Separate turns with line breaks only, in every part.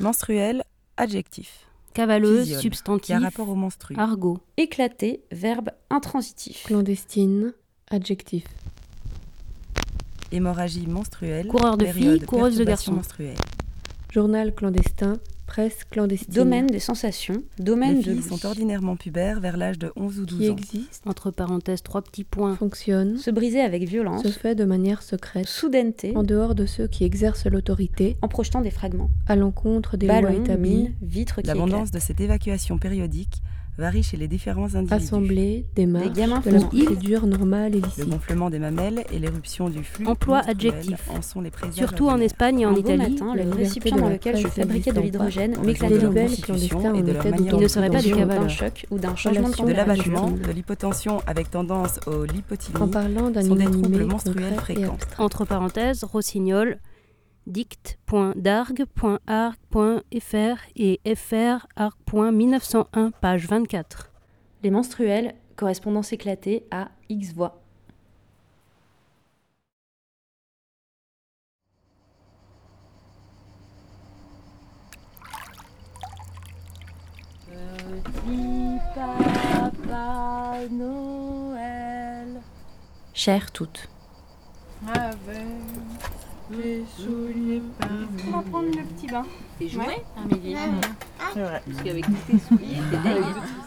Menstruel, adjectif.
Cavaleuse, substantif.
Qui a rapport au menstru.
Argot.
Éclaté, verbe intransitif.
Clandestine, adjectif.
Hémorragie menstruelle.
Coureur de filles, coureuse de garçons.
menstruelle.
Journal clandestin, presse clandestine.
Domaine des sensations, domaine
Les
de
filles
l'ouïe.
sont ordinairement pubères vers l'âge de 11 ou 12
qui
ans.
existe,
Entre parenthèses, trois petits points.
fonctionne,
Se briser avec violence,
se fait de manière secrète,
soudaineté,
en dehors de ceux qui exercent l'autorité,
en projetant des fragments.
à l'encontre des lois
Ballons,
établies,
mines, vitres qui
L'abondance
éclatent.
de cette évacuation périodique varie chez les différents individus.
assemblée, démarche,
gamins
de la procédure normale et
Le
licite.
gonflement des mamelles et l'éruption du flux
Emploi adjectif.
en sont les
Surtout en. Espagne et en
beau
Italie.
matin, le récipient dans lequel je fabriquais de l'hydrogène
en
m'éclatait de
constitution et
en
de leur manière
Il ne serait pas des
d'occupation,
d'un choc ou d'un changement de
l'abattement, de l'hypotension avec tendance au lipotylie,
En parlant d'un
sont des
inanimé
troubles menstruels
concret et
fréquents.
abstrait.
Entre parenthèses, rossignol, dict.dargue.arc.fr et frarc.1901, page 24.
Les menstruels, correspondance éclatée à X voix. Chères toutes.
On va prendre le petit bain.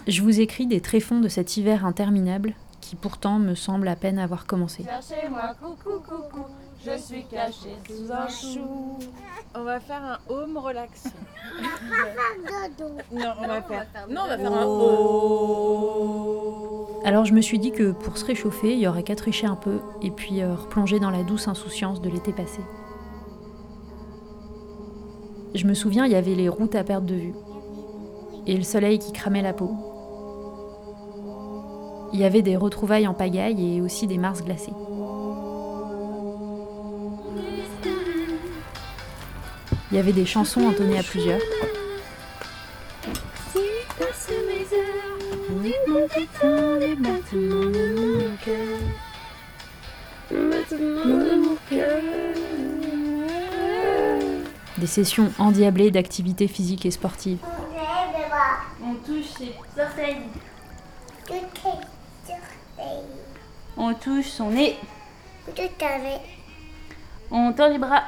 Je vous écris des tréfonds de cet hiver interminable qui pourtant me semble à peine avoir commencé.
Cherchez-moi, coucou, coucou. Je suis cachée sous un chou. On va faire un home relax. non, on va faire. Non, on va faire un oh.
Alors je me suis dit que pour se réchauffer, il y aurait qu'à tricher un peu et puis euh, replonger dans la douce insouciance de l'été passé. Je me souviens, il y avait les routes à perte de vue et le soleil qui cramait la peau. Il y avait des retrouvailles en pagaille et aussi des mars glacés. Il y avait des chansons entonnées à plusieurs. Des sessions endiablées d'activités physiques et sportives.
On touche ses On touche son nez. On tend les bras.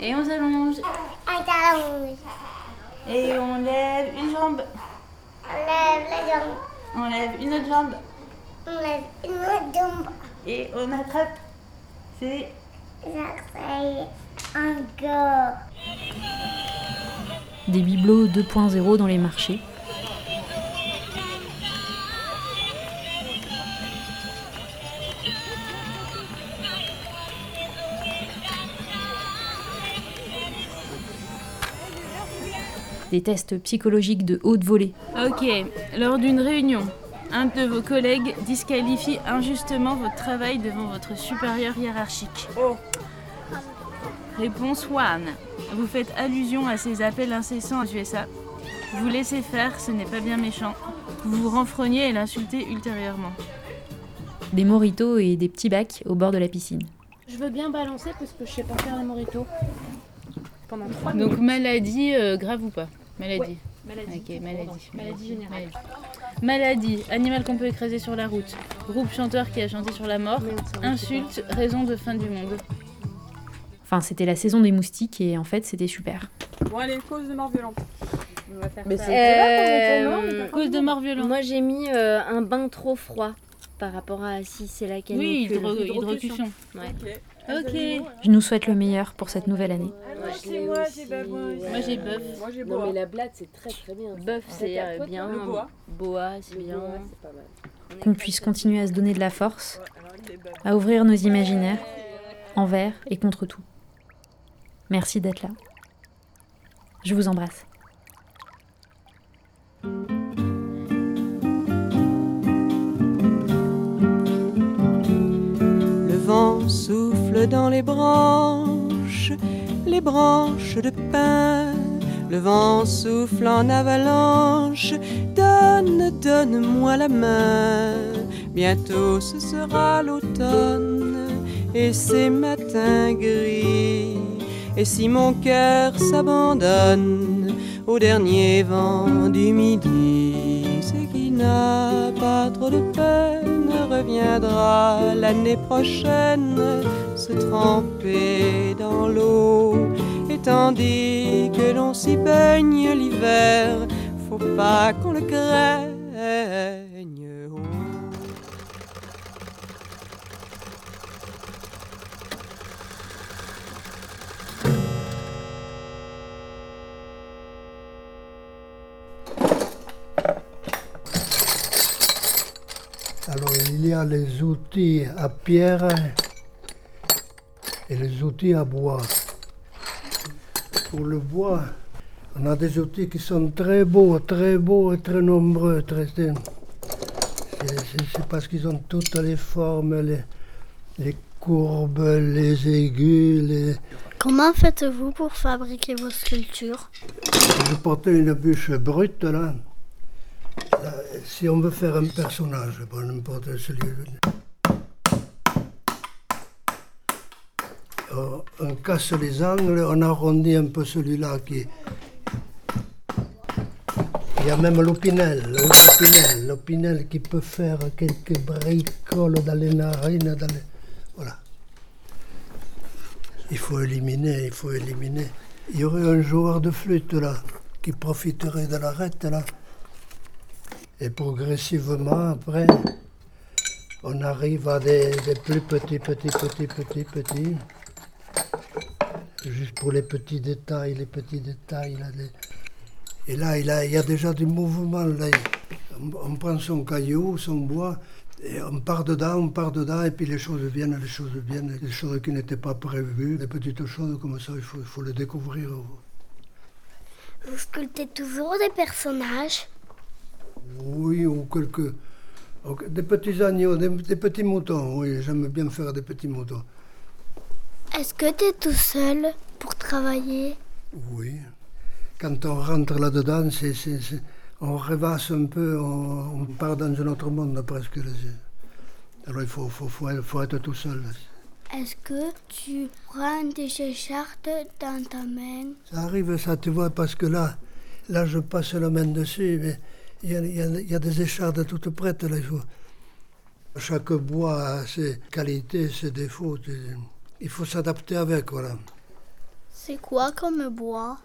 Et on s'allonge. Et on lève une jambe. On lève une autre jambe. Et on attrape. C'est
Encore.
Des bibelots 2.0 dans les marchés. Des tests psychologiques de haute volée.
Ok, lors d'une réunion, un de vos collègues disqualifie injustement votre travail devant votre supérieur hiérarchique. Réponse 1. Vous faites allusion à ces appels incessants aux USA. Vous laissez faire, ce n'est pas bien méchant. Vous vous renfrognez et l'insultez ultérieurement.
Des moritos et des petits bacs au bord de la piscine.
Je veux bien balancer parce que je sais pas faire les moritos. Pendant trois
Donc maladie euh, grave ou pas? Maladie.
Maladie.
Ok, maladie.
Maladie générale.
Maladie, animal qu'on peut écraser sur la route. Groupe chanteur qui a chanté sur la mort. Insulte, raison de fin du monde.
Enfin, c'était la saison des moustiques et en fait, c'était super.
Bon, allez, cause de mort violente. On va faire
Mais
ça.
c'est
Cause de mort violente.
Moi j'ai mis euh, un bain trop froid par rapport à si c'est la
Oui,
canicule.
hydro- hydrocution.
Ok.
Ok.
Je nous souhaite le meilleur pour cette nouvelle année.
C'est moi, j'ai babouin.
Moi j'ai bœuf.
Moi, j'ai
Non
bois.
mais la blade c'est très très bien.
Bœuf c'est euh, bien.
Le bois.
Boa c'est bien.
c'est pas mal.
Qu'on puisse continuer à se donner de la force, à ouvrir nos imaginaires, envers et contre tout. Merci d'être là. Je vous embrasse.
Vent souffle dans les branches, les branches de pin. Le vent souffle en avalanche, donne, donne-moi la main. Bientôt ce sera l'automne et ces matins gris Et si mon cœur s'abandonne au dernier vent du midi, c'est qu'il n'a pas trop de peine, reviendra l'année prochaine se tremper dans l'eau. Et tandis que l'on s'y baigne l'hiver, faut pas qu'on le craigne.
A les outils à pierre et les outils à bois. Pour le bois, on a des outils qui sont très beaux, très beaux et très nombreux. Très, c'est, parce qu'ils ont toutes les formes, les, les courbes, les aigus. Les...
Comment faites-vous pour fabriquer vos sculptures?
Je portais une bûche brute là. Si on veut faire un personnage, bon, n'importe celui. On, on casse les angles, on arrondit un peu celui-là qui. Il y a même l'opinel, l'opinel, l'opinel qui peut faire quelques bricoles dans les narines, dans les... Voilà. Il faut éliminer, il faut éliminer. Il y aurait un joueur de flûte là, qui profiterait de l'arête là. Et progressivement, après, on arrive à des, plus petits, petits, petits, petits, petits. Juste pour les petits détails, les petits détails. Et là, il, a- il y a déjà du mouvement. Là. On, on prend son caillou, son bois, et on part dedans, on part dedans, et puis les choses viennent, les choses viennent, les choses qui n'étaient pas prévues, des petites choses comme ça, il faut, il faut les découvrir.
Vous sculptez toujours des personnages?
Oui, ou quelques. Des petits agneaux, des, des petits moutons, oui, j'aime bien faire des petits moutons.
Est-ce que tu es tout seul pour travailler?
Oui. Quand on rentre là-dedans, c'est, c'est- c'est- on rêvasse un peu, on, on part dans un autre monde presque. Alors il faut, faut, faut, être, faut être tout seul.
Est-ce que tu prends des écharpes dans ta main?
Ça arrive, ça, tu vois, parce que là, là je passe la main dessus, mais il y a, il y a- il y a des échardes toutes prêtes. Là, il faut... Chaque bois a ses qualités, ses défauts. Il faut s'adapter avec, voilà.
C'est quoi comme bois?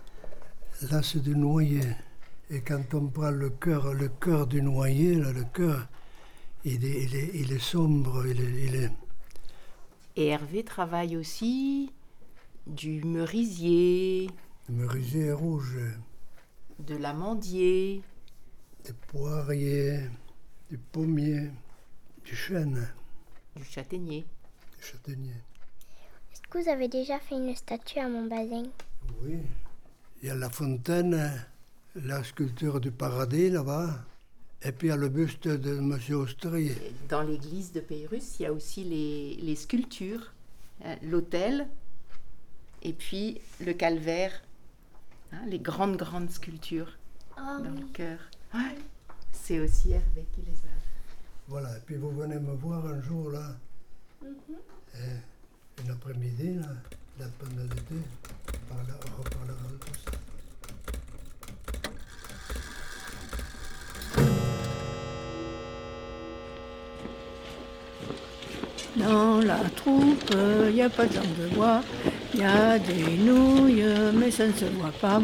Là, c'est du noyer. Et quand on prend le cœur, le cœur du noyer, là, le cœur, il est, il est, il est sombre, il est, il est-
Et Hervé travaille aussi du merisier,
le merisier est rouge,
de l'amandier,
des poiriers, du pommier, du chêne,
du châtaignier.
du châtaignier.
Est-ce que vous avez déjà fait une statue à mon bassin
Oui. Il y a la fontaine, la sculpture du paradis là-bas, et puis il y a le buste de M. Austrie.
Dans l'église de Péyrus, il y a aussi les, les sculptures, hein, l'autel, et puis le calvaire, hein, les grandes, grandes sculptures
Ah
dans le cœur. Ouais, C'est aussi Hervé qui les a.
Voilà, et puis vous venez me voir un jour là, et une après-midi, là, la pendant l'été, on parlera- on reparlera de tout ça.
Dans la troupe, il n'y a pas de bois, il y a des nouilles, mais ça ne se voit pas.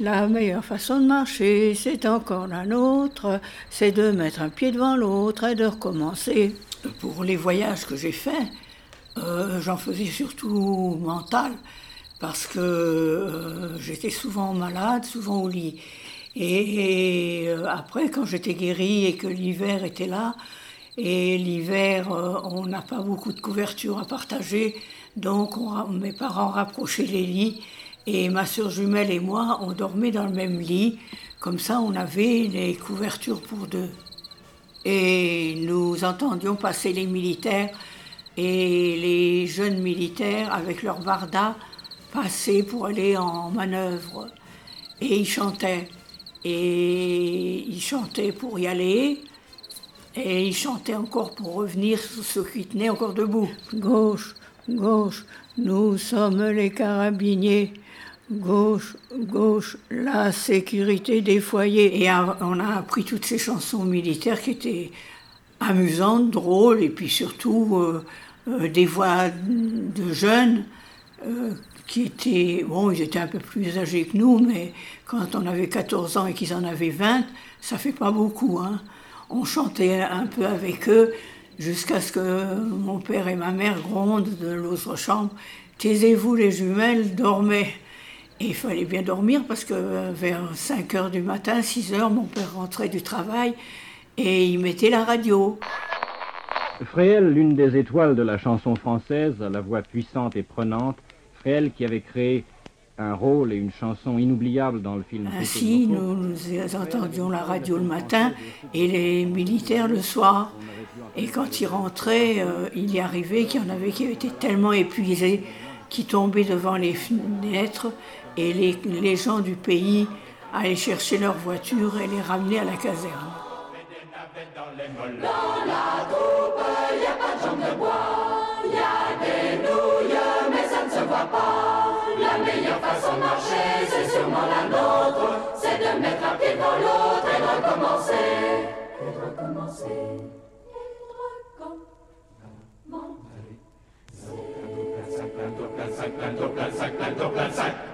La meilleure façon de marcher, c'est encore la nôtre, c'est de mettre un pied devant l'autre et de recommencer. Pour les voyages que j'ai faits, euh, j'en faisais surtout mental, parce que euh, j'étais souvent malade, souvent au lit. Et, euh, après, quand j'étais guérie et que l'hiver était là, et l'hiver, on n'a pas beaucoup de couverture à partager, donc mes parents rapprochaient les lits, et ma sœur jumelle et moi, on dormait dans le même lit, comme ça on avait les couvertures pour deux. Et nous entendions passer les militaires et les jeunes militaires avec leurs bardas passer pour aller en manœuvre. Et ils chantaient. Et ils chantaient pour y aller. Et ils chantaient encore pour revenir sur ceux qui tenaient encore debout. Gauche, gauche, nous sommes les carabiniers. Gauche, gauche, la sécurité des foyers. Et on a appris toutes ces chansons militaires qui étaient amusantes, drôles, et puis surtout euh, euh, des voix de jeunes euh, qui étaient, bon, ils étaient un peu plus âgés que nous, mais quand on avait 14 ans et qu'ils en avaient 20, ça fait pas beaucoup. Hein. On chantait un peu avec eux jusqu'à ce que mon père et ma mère grondent de l'autre chambre. Taisez-vous les jumelles, dormez. Et il fallait bien dormir parce que vers 5 heures du matin, 6 heures, mon père rentrait du travail et il mettait la radio.
Fréhel, l'une des étoiles de la chanson française, à la voix puissante et prenante, Fréhel qui avait créé un rôle et une chanson inoubliables dans le film.
Ainsi, nous, nous entendions la radio le matin et les militaires le soir. Et quand ils rentraient, euh, il y arrivait qu'il y en avait qui étaient tellement épuisés qui tombaient devant les fenêtres et les, gens du pays allaient chercher leur voiture et les ramener à la caserne.
Dans la troupe, n'y a pas de jambes de bois, y a des nouilles, mais ça ne se voit pas. La meilleure façon de marcher, c'est sûrement la nôtre, c'est de mettre un pied dans l'autre et recommencer. Et de recommencer. Et de recommencer.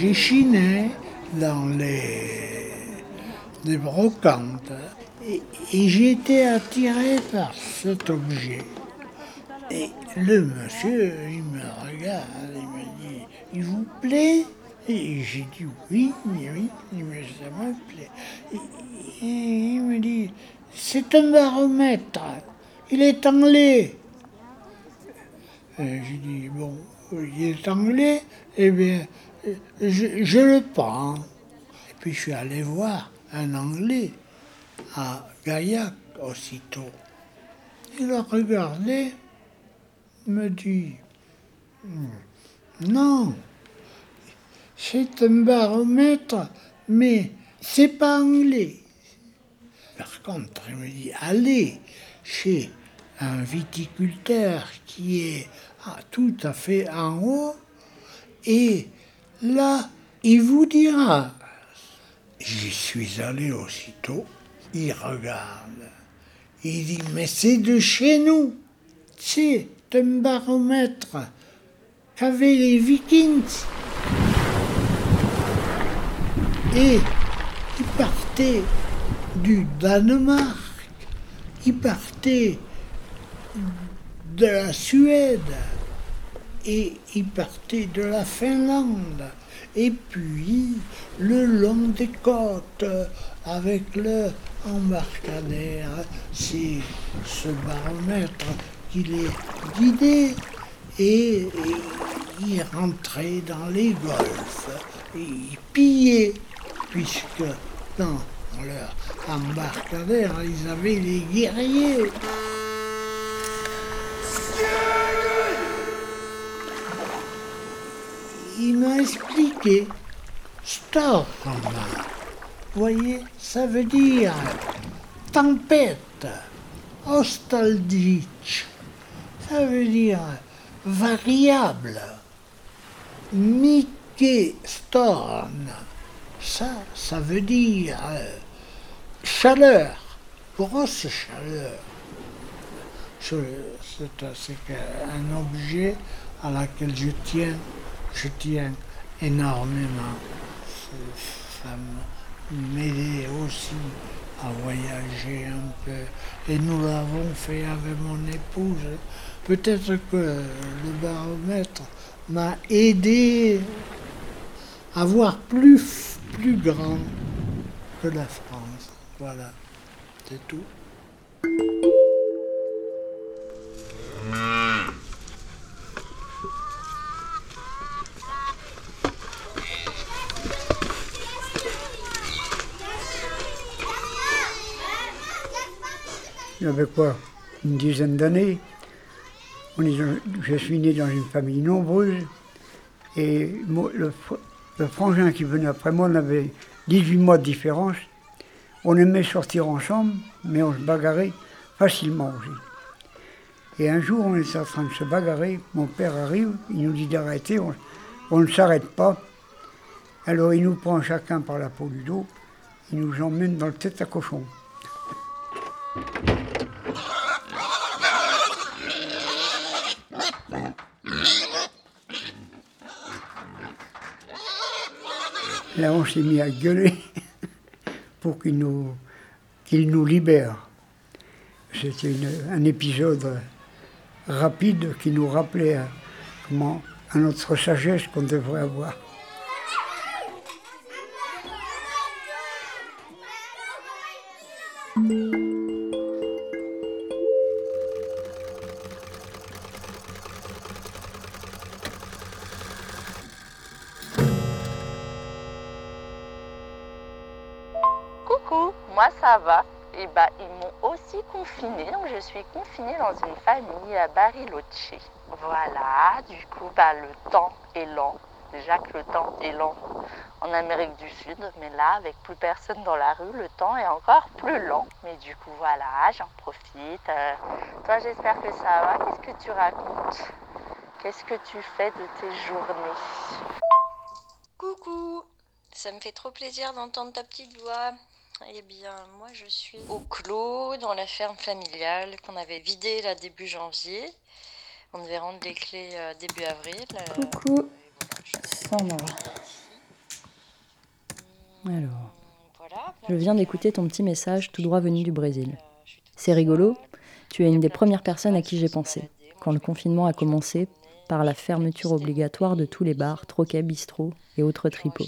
J'ai chiné dans les, brocantes et, et j'ai été attiré par cet objet. Et le monsieur, il me regarde, il me dit, il vous plaît? Et j'ai dit oui, oui, oui, mais ça me plaît. Et, il me dit, c'est un baromètre, il est anglais. J'ai dit, bon, il est anglais, eh bien, je, le prends. Et puis je suis allé voir un Anglais à Gaillac aussitôt. Il a regardé, me dit, non, c'est un baromètre, mais c'est pas anglais. Par contre, il me dit, allez chez un viticulteur qui est tout à fait en haut et Là, il vous dira. J'y suis allé aussitôt. Il regarde. Il dit, mais c'est de chez nous. C'est un baromètre qu'avaient les Vikings. Et il partait du Danemark. Il partait de la Suède et il partait de la Finlande. Et puis, le long des côtes, avec le embarcadère, c'est ce baromètre qui les guidait et, et il rentrait dans les golfs, et il pillait, puisque dans leur embarcadère, ils avaient les guerriers. Il m'a expliqué. Storm. Vous voyez, ça veut dire tempête, nostalgique. Ça veut dire variable. Mickey Storm. Ça, ça veut dire chaleur, grosse chaleur. C'est un objet à laquelle je tiens je tiens énormément. Ça m'aidait aussi à voyager un peu. Et nous l'avons fait avec mon épouse. Peut-être que le baromètre m'a aidé à voir plus, plus grand que la France. Voilà, c'est tout.
Il y avait quoi Une dizaine d'années. Je suis né dans une famille nombreuse. Et le frangin qui venait après moi, on avait 18 mois de différence. On aimait sortir ensemble, mais on se bagarrait facilement aussi. Et un jour, on était en train de se bagarrer. Mon père arrive, il nous dit d'arrêter, on, on ne s'arrête pas. Alors il nous prend chacun par la peau du dos, il nous emmène dans le tête à cochon. Là, on s'est mis à gueuler pour qu'il nous, libère. C'était un épisode rapide qui nous rappelait comment, à notre sagesse qu'on devrait avoir.
Et bah ils m'ont aussi confinée, donc je suis confinée dans une famille à Bariloche. Voilà, du coup bah le temps est lent. Déjà que le temps est lent en Amérique du Sud, mais là avec plus personne dans la rue, le temps est encore plus lent. Mais du coup voilà, j'en profite. Euh, toi j'espère que ça va. Qu'est-ce que tu racontes? Qu'est-ce que tu fais de tes journées?
Coucou, ça me fait trop plaisir d'entendre ta petite voix. Eh bien, moi je suis au clos dans la ferme familiale qu'on avait vidée là début janvier. On devait rendre les clés euh, début avril. euh,
Coucou, Sandra. Alors, je viens d'écouter ton petit message tout droit venu du Brésil. C'est rigolo, tu es une des premières personnes à qui j'ai pensé, quand le confinement a commencé par la fermeture obligatoire de tous les bars, troquets, bistrots et autres tripots.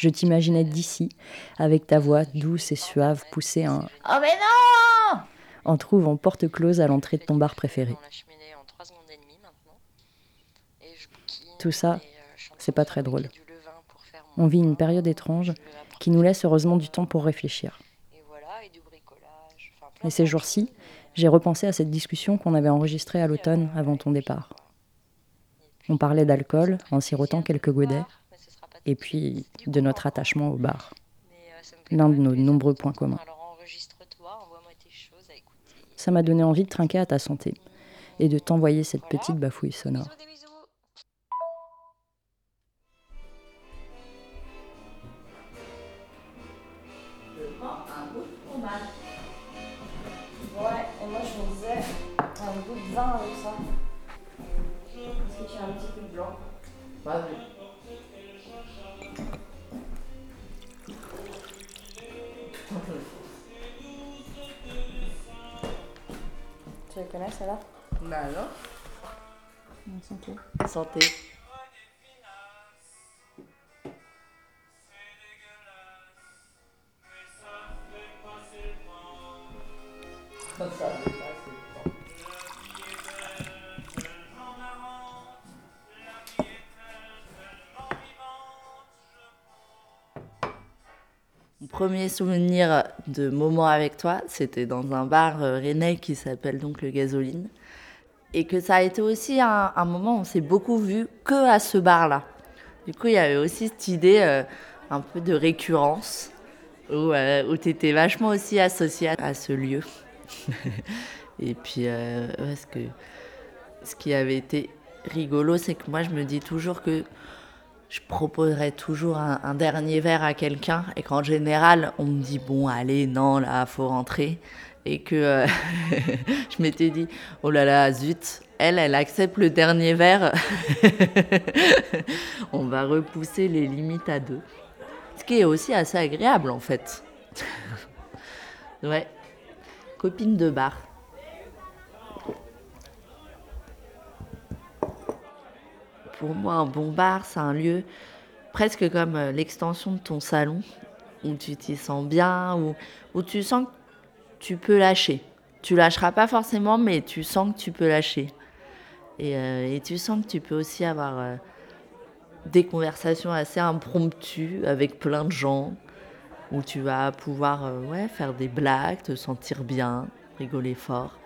Je t'imaginais d'ici, avec ta voix douce et suave, pousser un
Oh mais non
en trouvant porte close à l'entrée de ton bar préféré. Tout ça, c'est pas très drôle. On vit une période étrange qui nous laisse heureusement du temps pour réfléchir. Et ces jours-ci, j'ai repensé à cette discussion qu'on avait enregistrée à l'automne avant ton départ. On parlait d'alcool en sirotant quelques godets, et puis de notre attachement au bar. L'un de nos nombreux points communs. Ça m'a donné envie de trinquer à ta santé et de t'envoyer cette petite bafouille sonore.
Tu la connais celle-là
Bah non.
Santé.
Santé.
Premier souvenir de moment avec toi, c'était dans un bar euh, rennais qui s'appelle donc le Gasoline. Et que ça a été aussi un, moment où on s'est beaucoup vu que à ce bar-là. Du coup, il y avait aussi cette idée euh, un peu de récurrence, où, euh, tu étais vachement aussi associé à, ce lieu. Et puis, euh, ouais, ce, que, ce qui avait été rigolo, c'est que moi, je me dis toujours que je proposerais toujours un, un dernier verre à quelqu'un et qu'en général, on me dit bon, allez, non, là, faut rentrer. Et que euh, je m'étais dit, oh là là, zut, elle, elle accepte le dernier verre. on va repousser les limites à deux. Ce qui est aussi assez agréable en fait. ouais. Copine de bar. Pour moi, un bon bar, c'est un lieu presque comme euh, l'extension de ton salon, où tu t'y sens bien, où, où tu sens que tu peux lâcher. Tu lâcheras pas forcément, mais tu sens que tu peux lâcher. Et, euh, et tu sens que tu peux aussi avoir euh, des conversations assez impromptues avec plein de gens, où tu vas pouvoir ouais, faire des blagues, te sentir bien, rigoler fort.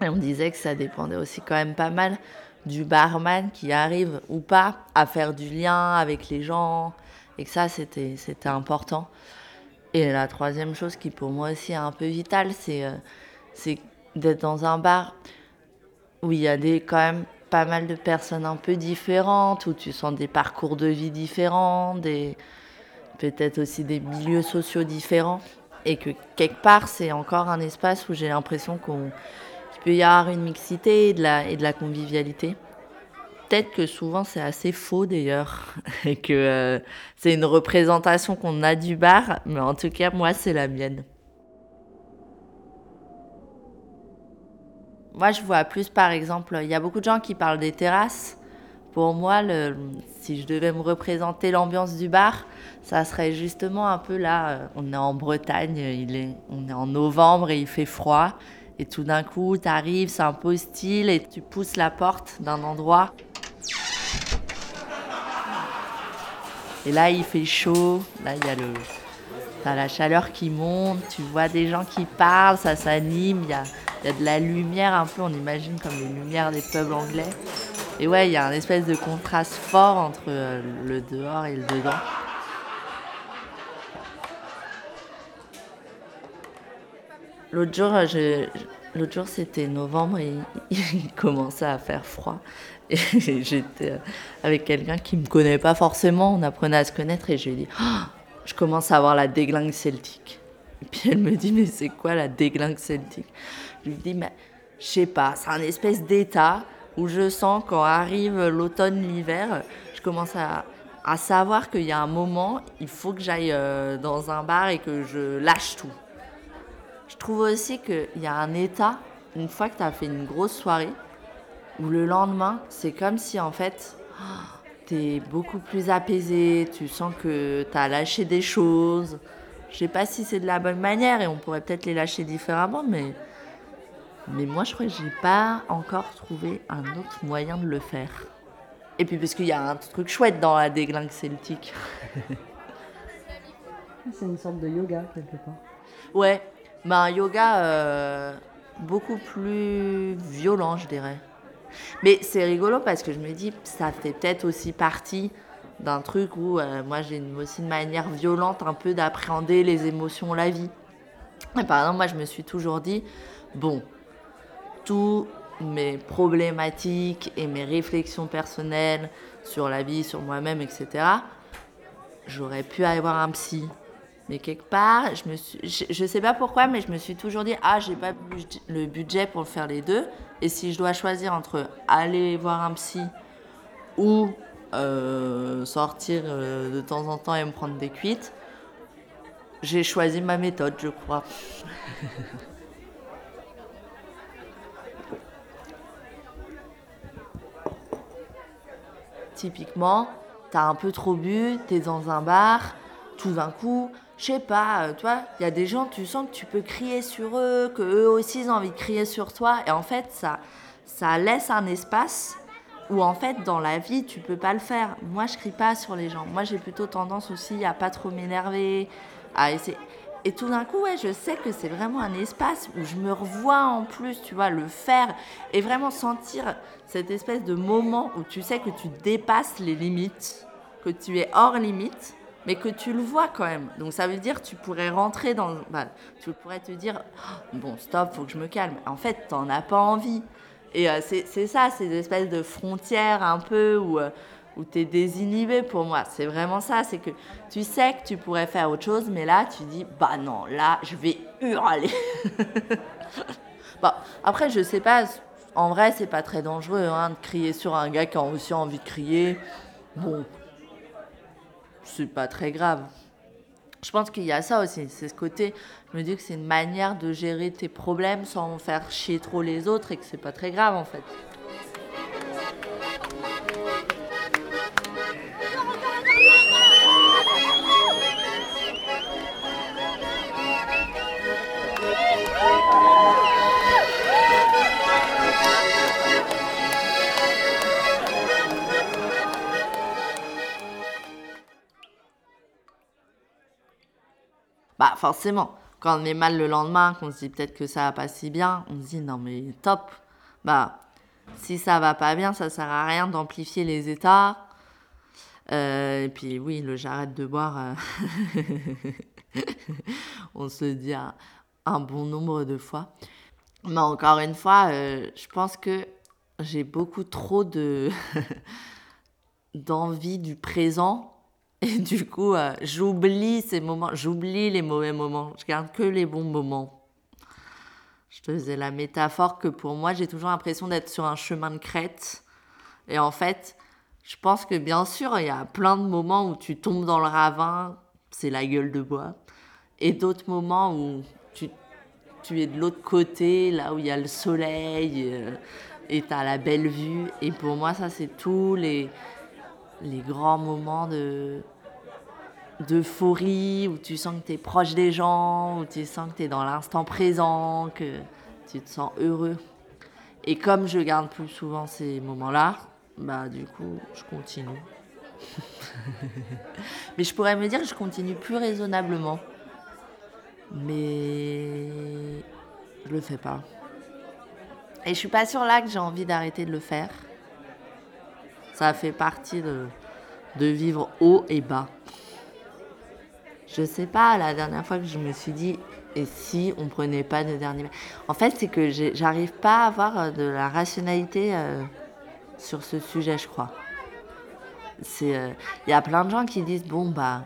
Et on disait que ça dépendait aussi quand même pas mal du barman qui arrive ou pas à faire du lien avec les gens et que ça c'était important. Et la troisième chose qui pour moi aussi est un peu vitale, c'est euh, c'est d'être dans un bar où il y a des quand même pas mal de personnes un peu différentes, où tu sens des parcours de vie différents, des peut-être aussi des milieux sociaux différents, et que quelque part c'est encore un espace où j'ai l'impression qu'on peut y avoir une mixité et de la, convivialité. Peut-être que souvent c'est assez faux d'ailleurs, et que euh, c'est une représentation qu'on a du bar, mais en tout cas moi c'est la mienne. Moi, je vois plus, par exemple, il y a beaucoup de gens qui parlent des terrasses. Pour moi, si je devais me représenter l'ambiance du bar, ça serait justement un peu là. euh, On est en Bretagne, on est en novembre et il fait froid. Et tout d'un coup, tu arrives, c'est un peu hostile et tu pousses la porte d'un endroit. Et là, il fait chaud. Là, il y a le, T'as la chaleur qui monte, tu vois des gens qui parlent, ça s'anime, il y a, y a de la lumière un peu, on imagine comme les lumières des pubs anglais. Et ouais, il y a un espèce de contraste fort entre euh, le dehors et le dedans. L'autre jour, euh, l'autre jour c'était novembre et il commençait à faire froid. Et j'étais euh, avec quelqu'un qui me connaît pas forcément, on apprenait à se connaître et je lui ai dit Ah, je commence à avoir la déglingue celtique. Et puis elle me dit mais c'est quoi la déglingue celtique? Je lui dis mais je sais pas, c'est un espèce d'état où je sens quand arrive l'automne, l'hiver, je commence à, à savoir qu'il y a un moment, il faut que j'aille euh, dans un bar et que je lâche tout. Je trouve aussi qu'il y a un état, une fois que tu as fait une grosse soirée, où le lendemain, c'est comme si en fait, tu es beaucoup plus apaisé, tu sens que tu as lâché des choses. Je sais pas si c'est de la bonne manière et on pourrait peut-être les lâcher différemment, mais, mais moi je crois que j'ai pas encore trouvé un autre moyen de le faire. Et puis parce qu'il y a un truc chouette dans la déglingue celtique.
C'est une sorte de yoga quelque part.
Ouais, bah un yoga euh, beaucoup plus violent, je dirais. Mais c'est rigolo parce que je me dis, ça fait peut-être aussi partie d'un truc où euh, moi j'ai aussi une manière violente un peu d'appréhender les émotions, la vie. Par exemple, moi je me suis toujours dit, bon, tous mes problématiques et mes réflexions personnelles sur la vie, sur moi-même, etc., j'aurais pu aller voir un psy. Mais quelque part, je me suis, je, sais pas pourquoi, mais je me suis toujours dit ah j'ai pas le budget pour faire les deux. Et si je dois choisir entre aller voir un psy ou euh, sortir euh, de temps en temps et me prendre des cuites, j'ai choisi ma méthode, je crois. Typiquement, t'as un peu trop bu, t'es dans un bar, tout d'un coup, je sais pas, euh, toi, il y a des gens, tu sens que tu peux crier sur eux, que eux aussi ils ont envie de crier sur toi, et en fait, ça, ça laisse un espace où en fait, dans la vie, tu peux pas le faire. Moi, je crie pas sur les gens. Moi, j'ai plutôt tendance aussi à pas trop m'énerver, à essayer. Et tout d'un coup, ouais, je sais que c'est vraiment un espace où je me revois en plus, tu vois, le faire et vraiment sentir cette espèce de moment où tu sais que tu dépasses les limites, que tu es hors limite, mais que tu le vois quand même. Donc ça veut dire que tu pourrais rentrer dans... bah, tu pourrais te dire, Oh, bon, stop, faut que je me calme. En fait, t'en as pas envie. Et euh, c'est c'est ça, ces espèces de frontières un peu où, euh, où tu es désinhibé pour moi. C'est vraiment ça, c'est que tu sais que tu pourrais faire autre chose, mais là, tu dis, bah non, là, je vais hurler. bon, après, je sais pas, en vrai, c'est pas très dangereux hein, de crier sur un gars qui a aussi envie de crier. Bon, c'est pas très grave. Je pense qu'il y a ça aussi, c'est ce côté, je me dis que c'est une manière de gérer tes problèmes sans faire chier trop les autres et que c'est pas très grave en fait. Forcément, quand on est mal le lendemain, qu'on se dit peut-être que ça va pas si bien, on se dit non mais top. Bah Si ça va pas bien, ça sert à rien d'amplifier les états. Euh, et puis oui, le j'arrête de boire, euh, on se dit un, bon nombre de fois. Mais encore une fois, euh, je pense que j'ai beaucoup trop de d'envie du présent. Et du coup, euh, j'oublie ces moments, j'oublie les mauvais moments. Je garde que les bons moments. Je te faisais la métaphore que pour moi, j'ai toujours l'impression d'être sur un chemin de crête. Et en fait, je pense que bien sûr, il y a plein de moments où tu tombes dans le ravin, c'est la gueule de bois. Et d'autres moments où tu, tu es de l'autre côté, là où il y a le soleil, euh, et tu as la belle vue. Et pour moi, ça, c'est tous les, les grands moments de d'euphorie, où tu sens que tu es proche des gens, où tu sens que tu es dans l'instant présent, que tu te sens heureux. Et comme je garde plus souvent ces moments-là, bah du coup, je continue. Mais je pourrais me dire que je continue plus raisonnablement. Mais je le fais pas. Et je suis pas sûre là que j'ai envie d'arrêter de le faire. Ça fait partie de, de vivre haut et bas. Je sais pas, la dernière fois que je me suis dit, et si on prenait pas de dernier. En fait, c'est que j'arrive pas à avoir de la rationalité euh, sur ce sujet, je crois. Il euh, y a plein de gens qui disent, bon, bah,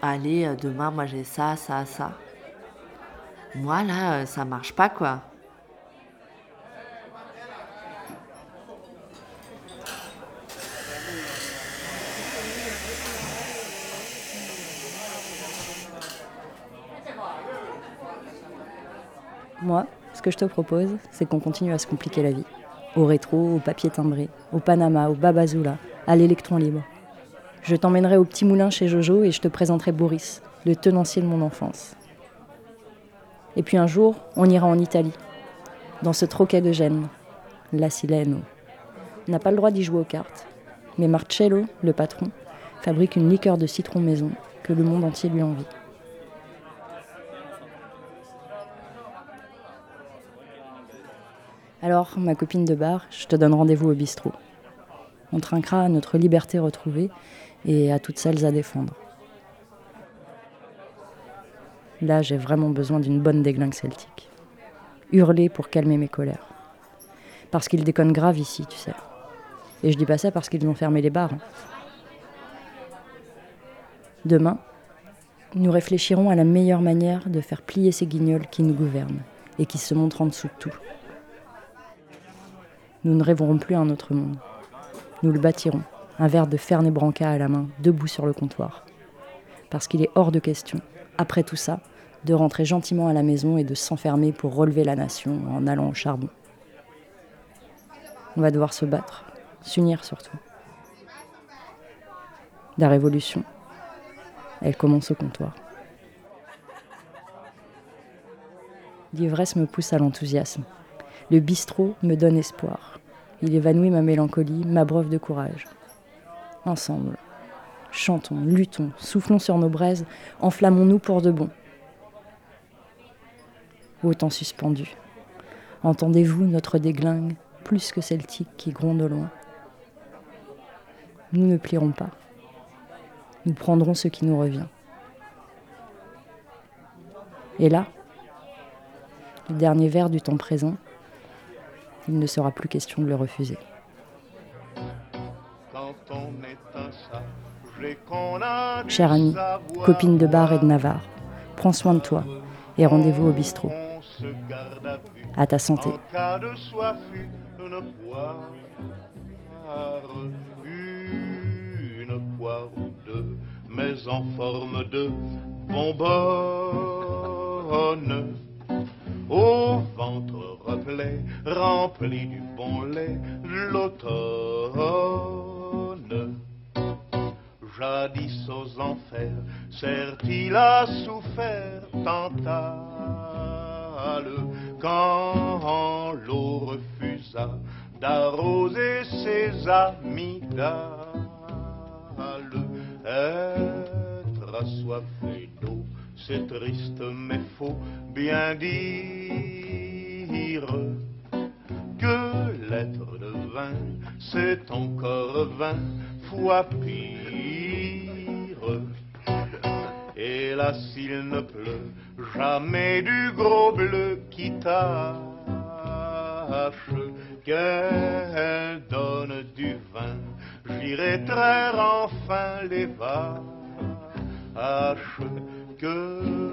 allez, euh, demain, moi j'ai ça, ça, ça. Moi, là, ça marche pas, quoi.
Moi, ce que je te propose, c'est qu'on continue à se compliquer la vie. Au rétro, au papier timbré, au Panama, au Babazoula, à l'électron libre. Je t'emmènerai au petit moulin chez Jojo et je te présenterai Boris, le tenancier de mon enfance. Et puis un jour, on ira en Italie, dans ce troquet de Gênes, la Sileno. N'a pas le droit d'y jouer aux cartes, mais Marcello, le patron, fabrique une liqueur de citron maison que le monde entier lui envie. Alors, ma copine de bar, je te donne rendez-vous au bistrot. On trinquera à notre liberté retrouvée et à toutes celles à défendre. Là, j'ai vraiment besoin d'une bonne déglingue celtique. Hurler pour calmer mes colères. Parce qu'ils déconnent grave ici, tu sais. Et je dis pas ça parce qu'ils ont fermé les bars. Hein. Demain, nous réfléchirons à la meilleure manière de faire plier ces guignols qui nous gouvernent et qui se montrent en dessous de tout. Nous ne rêverons plus un autre monde. Nous le bâtirons, un verre de Fernet Branca à la main, debout sur le comptoir. Parce qu'il est hors de question, après tout ça, de rentrer gentiment à la maison et de s'enfermer pour relever la nation en allant au charbon. On va devoir se battre, s'unir surtout. La révolution, elle commence au comptoir. L'ivresse me pousse à l'enthousiasme. Le bistrot me donne espoir. Il évanouit ma mélancolie, ma m'abreuve de courage. Ensemble, chantons, luttons, soufflons sur nos braises, enflammons-nous pour de bon. Autant suspendu. Entendez-vous notre déglingue, plus que celtique qui gronde au loin Nous ne plierons pas. Nous prendrons ce qui nous revient. Et là, le dernier vers du temps présent, il ne sera plus question de le refuser. Chère amie, copine de bar et de Navarre, prends soin de toi et rendez-vous au bistrot. À ta santé.
Une poire ou deux, mais en forme de bonbonne au ventre reflet, rempli du bon lait l'automne. Jadis aux enfers, certes-il a souffert Tantale, quand l'eau refusa d'arroser ses amygdales. Être assoiffé d'eau c'est triste mais faut bien dire que litres de vin, c'est encore vingt fois pire. Hélas, il ne pleut jamais du gros bleu qui tâche qu'elle donne du vin. J'irai traire enfin les vaches que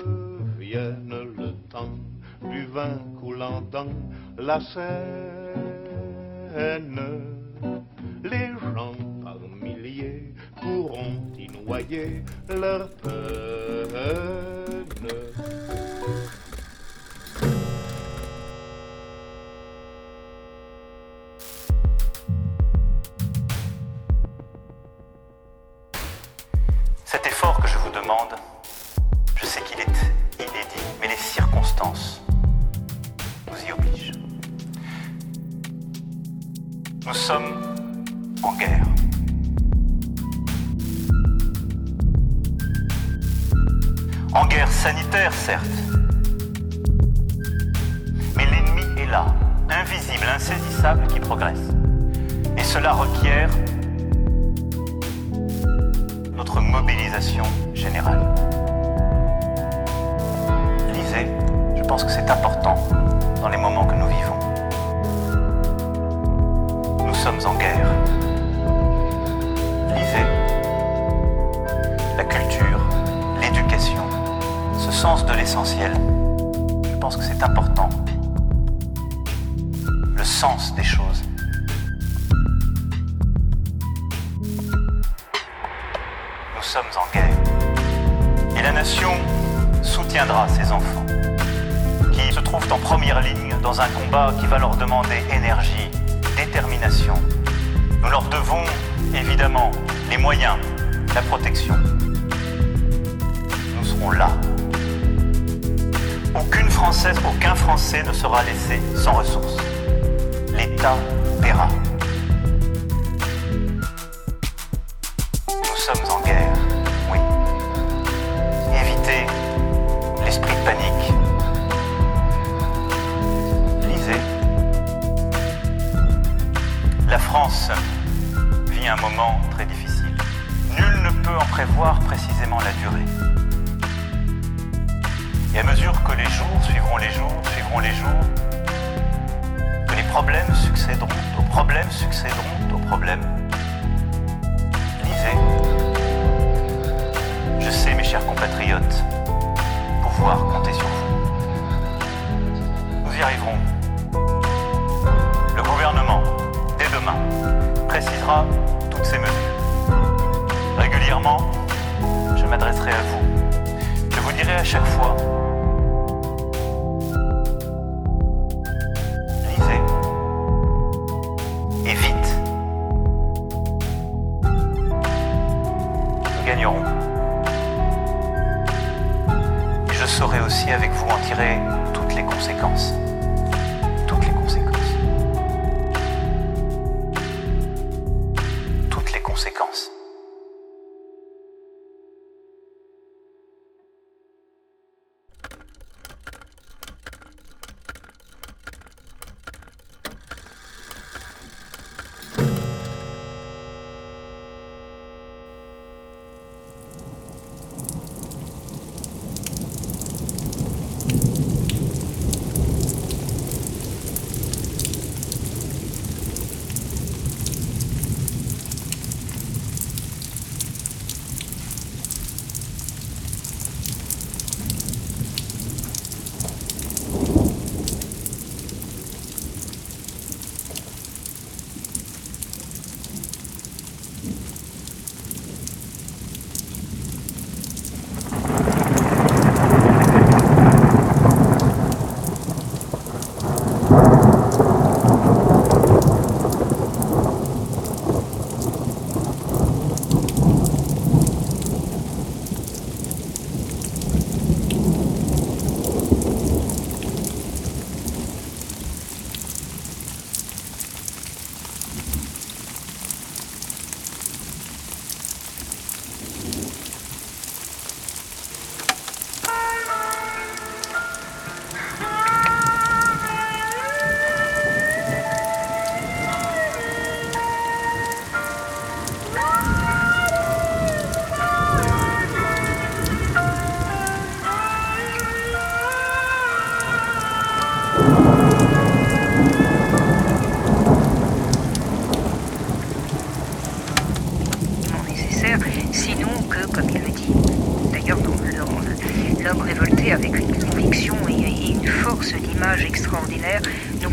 vienne le temps du vin coulant dans la Seine. Les gens par milliers pourront y noyer leur peine.
Le sens des choses. Nous sommes en guerre. Et la nation soutiendra ses enfants, qui se trouvent en première ligne dans un combat qui va leur demander énergie, détermination. Nous leur devons évidemment les moyens, la protection. Nous serons là. Aucune Française, aucun Français ne sera laissé sans ressources. Nous sommes en guerre, oui. Évitez l'esprit de panique. Lisez. La France vit un moment très difficile. Nul ne peut en prévoir précisément la durée. Et à mesure que les jours suivront les jours, suivront les jours, problèmes succéderont aux problèmes, succéderont aux problèmes, lisez. Je sais, mes chers compatriotes, pouvoir compter sur vous. Nous y arriverons. Le gouvernement, dès demain, précisera toutes ces mesures. Régulièrement, je m'adresserai à vous. Je vous dirai à chaque fois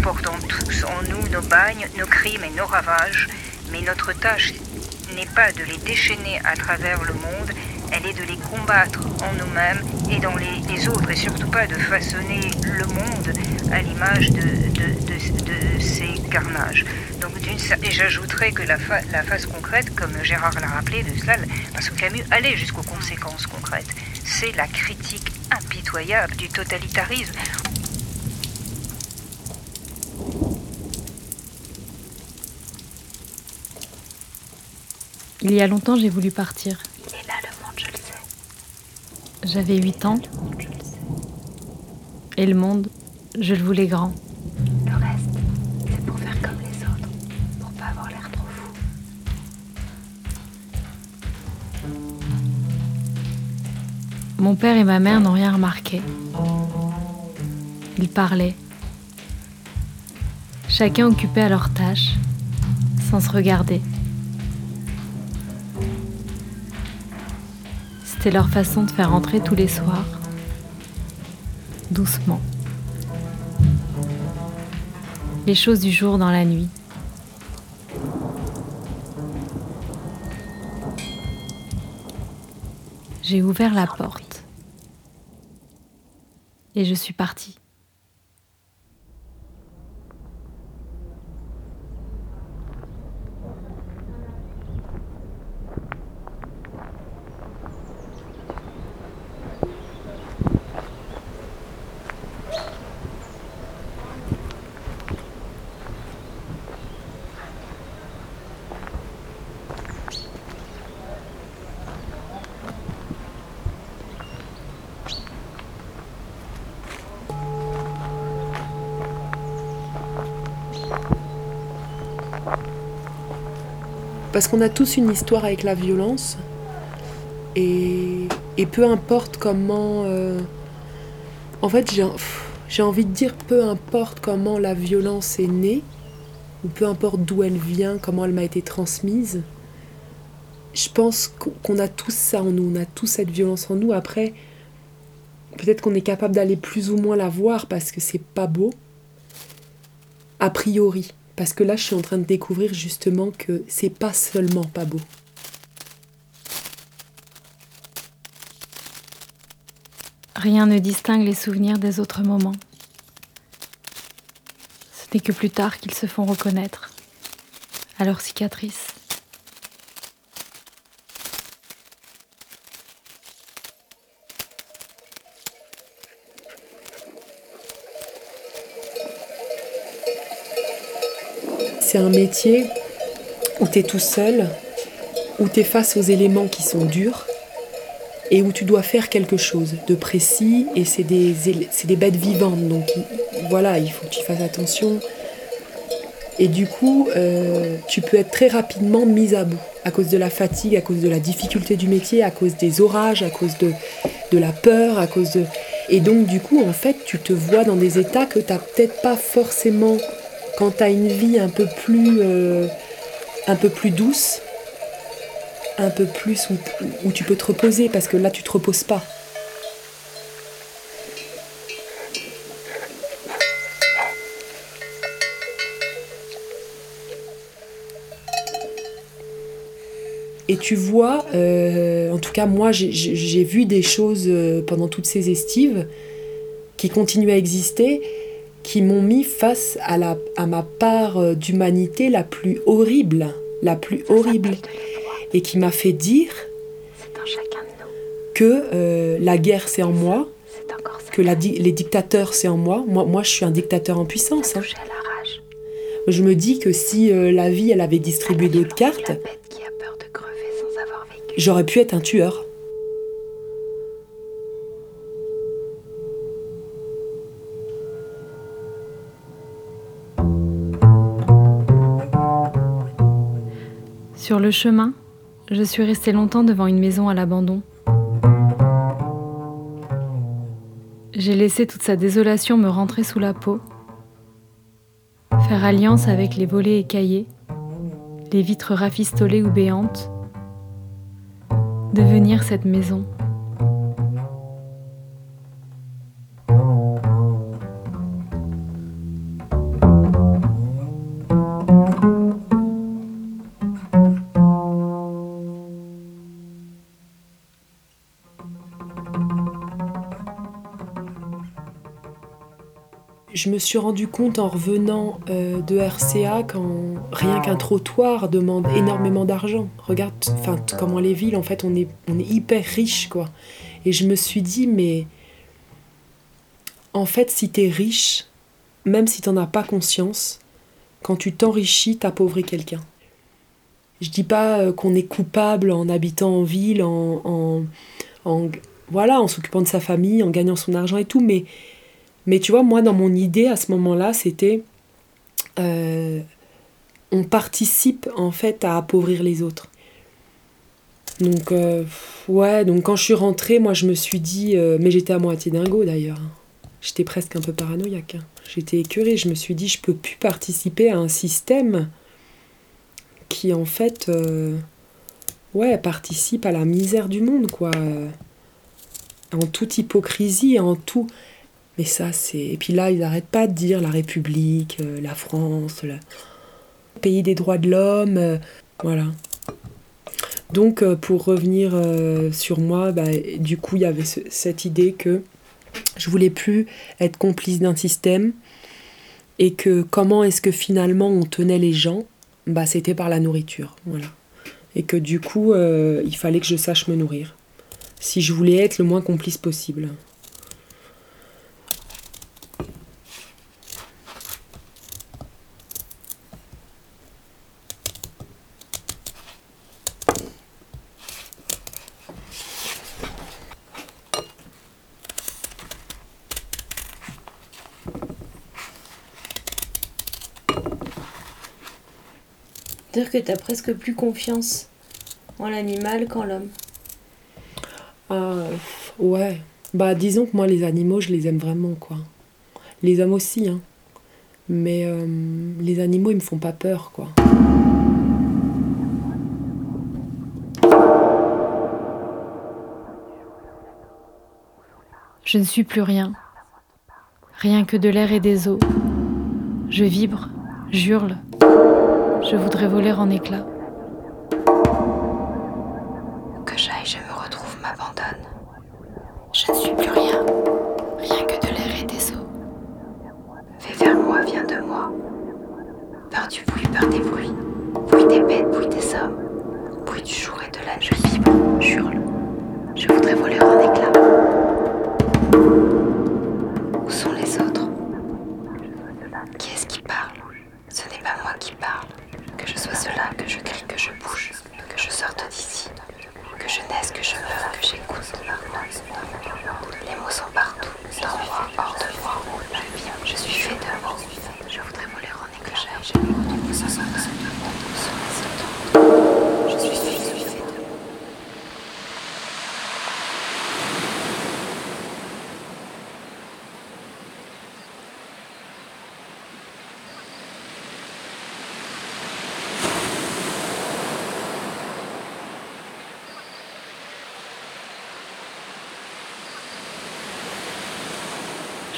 portons tous en nous nos bagnes, nos crimes et nos ravages, mais notre tâche n'est pas de les déchaîner à travers le monde, elle est de les combattre en nous-mêmes et dans les, autres, et surtout pas de façonner le monde à l'image de, ces carnages. Donc, et j'ajouterais que la, la phase concrète, comme Gérard l'a rappelé de cela, parce que Camus allait jusqu'aux conséquences concrètes, c'est la critique impitoyable du totalitarisme.
Il y a longtemps, j'ai voulu partir.
Et là, le monde, je le sais.
J'avais 8 ans. Et le monde, je le voulais grand.
Le reste, c'est pour faire comme les autres, pour pas avoir l'air trop fou.
Mon père et ma mère n'ont rien remarqué. Ils parlaient. Chacun occupé à leur tâche, sans se regarder. C'était leur façon de faire entrer tous les soirs, doucement, les choses du jour dans la nuit. J'ai ouvert la porte et je suis partie.
Parce qu'on a tous une histoire avec la violence. Et, peu importe comment... Euh, en fait, j'ai envie de dire, peu importe comment la violence est née, ou peu importe d'où elle vient, comment elle m'a été transmise, je pense qu'on a tous ça en nous, on a tous cette violence en nous. Après, peut-être qu'on est capable d'aller plus ou moins la voir parce que c'est pas beau, a priori. Parce que là, je suis en train de découvrir justement que c'est pas seulement pas beau.
Rien ne distingue les souvenirs des autres moments. Ce n'est que plus tard qu'ils se font reconnaître à leurs cicatrices.
C'est un métier où tu es tout seul, où tu es face aux éléments qui sont durs et où tu dois faire quelque chose de précis et c'est des, bêtes vivantes. Donc voilà, il faut que tu fasses attention. Et du coup, euh, tu peux être très rapidement mise à bout à cause de la fatigue, à cause de la difficulté du métier, à cause des orages, à cause de, de la peur, à cause de... Et donc du coup, en fait, tu te vois dans des états que tu n'as peut-être pas forcément quand tu as une vie un peu plus, euh, un peu plus douce, un peu plus où, où, tu peux te reposer, parce que là tu te reposes pas. Et tu vois, euh, en tout cas moi j'ai vu des choses euh, pendant toutes ces estives qui continuent à exister qui m'ont mis face à, la, à ma part euh, d'humanité la plus horrible, la plus horrible, et qui m'a fait dire que euh, la guerre c'est en moi, que la, les dictateurs c'est en moi. moi. Moi je suis un dictateur en puissance. Hein. Je me dis que si euh, la vie elle avait distribué d'autres cartes, j'aurais pu être un tueur.
Sur le chemin, je suis restée longtemps devant une maison à l'abandon. J'ai laissé toute sa désolation me rentrer sous la peau, faire alliance avec les volets écaillés, les vitres rafistolées ou béantes, devenir cette maison.
Je me suis rendu compte en revenant euh, de RCA quand rien qu'un trottoir demande énormément d'argent. Regarde enfin, comment les villes, en fait, on est, on est hyper riche, quoi. Et je me suis dit, mais en fait, si t'es riche, même si t'en as pas conscience, quand tu t'enrichis, t'appauvris quelqu'un. Je dis pas euh, qu'on est coupable en habitant en ville, en, en, en- voilà, en s'occupant de sa famille, en gagnant son argent et tout, mais mais tu vois, moi, dans mon idée, à ce moment-là, c'était... euh, on participe, en fait, à appauvrir les autres. Donc, euh, ouais, donc quand je suis rentrée, moi, je me suis dit... euh, mais j'étais à moitié dingo, d'ailleurs. hein. J'étais presque un peu paranoïaque. hein. J'étais écœurée. Je me suis dit, je peux plus participer à un système qui, en fait... ouais, participe à la misère du monde, quoi. En toute hypocrisie, en tout... Mais ça, c'est. Et puis là, ils n'arrêtent pas de dire la République, euh, la France, le pays des droits de l'homme. euh, voilà. Donc, euh, pour revenir sur moi, bah, du coup, il y avait ce- cette idée que je voulais plus être complice d'un système et que comment est-ce que finalement on tenait les gens? Bah, C'était par la nourriture. Voilà. Et que du coup, il fallait que je sache me nourrir. Si je voulais être le moins complice possible.
Dire que t'as presque plus confiance en l'animal qu'en l'homme.
Ah, ouais. Bah, disons que moi, les animaux, je les aime vraiment, quoi. Les hommes aussi, hein. Mais euh, les animaux, ils me font pas peur, quoi.
Je ne suis plus rien. Rien que de l'air et des eaux. Je vibre, j'hurle. Je voudrais voler en éclats.
Que j'aille, je me retrouve, m'abandonne. Je ne suis plus rien, rien que de l'air et des eaux. Fais vers moi, viens de moi. Peur du bruit, peur des bruits. Bruit des bêtes, bruit des hommes. Bruit du jour et de la nuit. Je vibre, j'hurle. Je voudrais voler en éclats. Où sont les autres Qui est-ce qui parle Ce n'est pas moi qui parle. Que je sois cela, que je crie, que je bouge, que je sorte d'ici, que je naisse, que je meure, que j'écoute. Les mots sont partout, dans moi, hors de moi. Je viens, je suis fait de mots. Je voudrais voler en éclats. Que j'aille, je me retrouve sans son Où sont les autres Je suis fait, je suis fait de mots.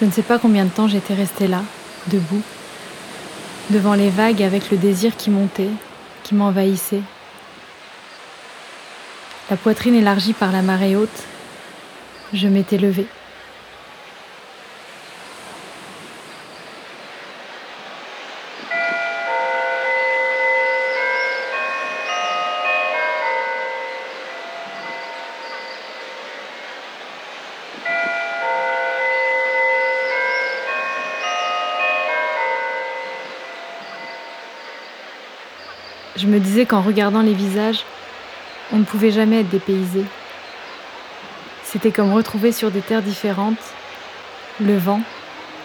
Je ne sais pas combien de temps j'étais restée là, debout, devant les vagues avec le désir qui montait, qui m'envahissait. La poitrine élargie par la marée haute, je m'étais levée. Me disais qu'en regardant les visages, on ne pouvait jamais être dépaysé. C'était comme retrouver sur des terres différentes le vent,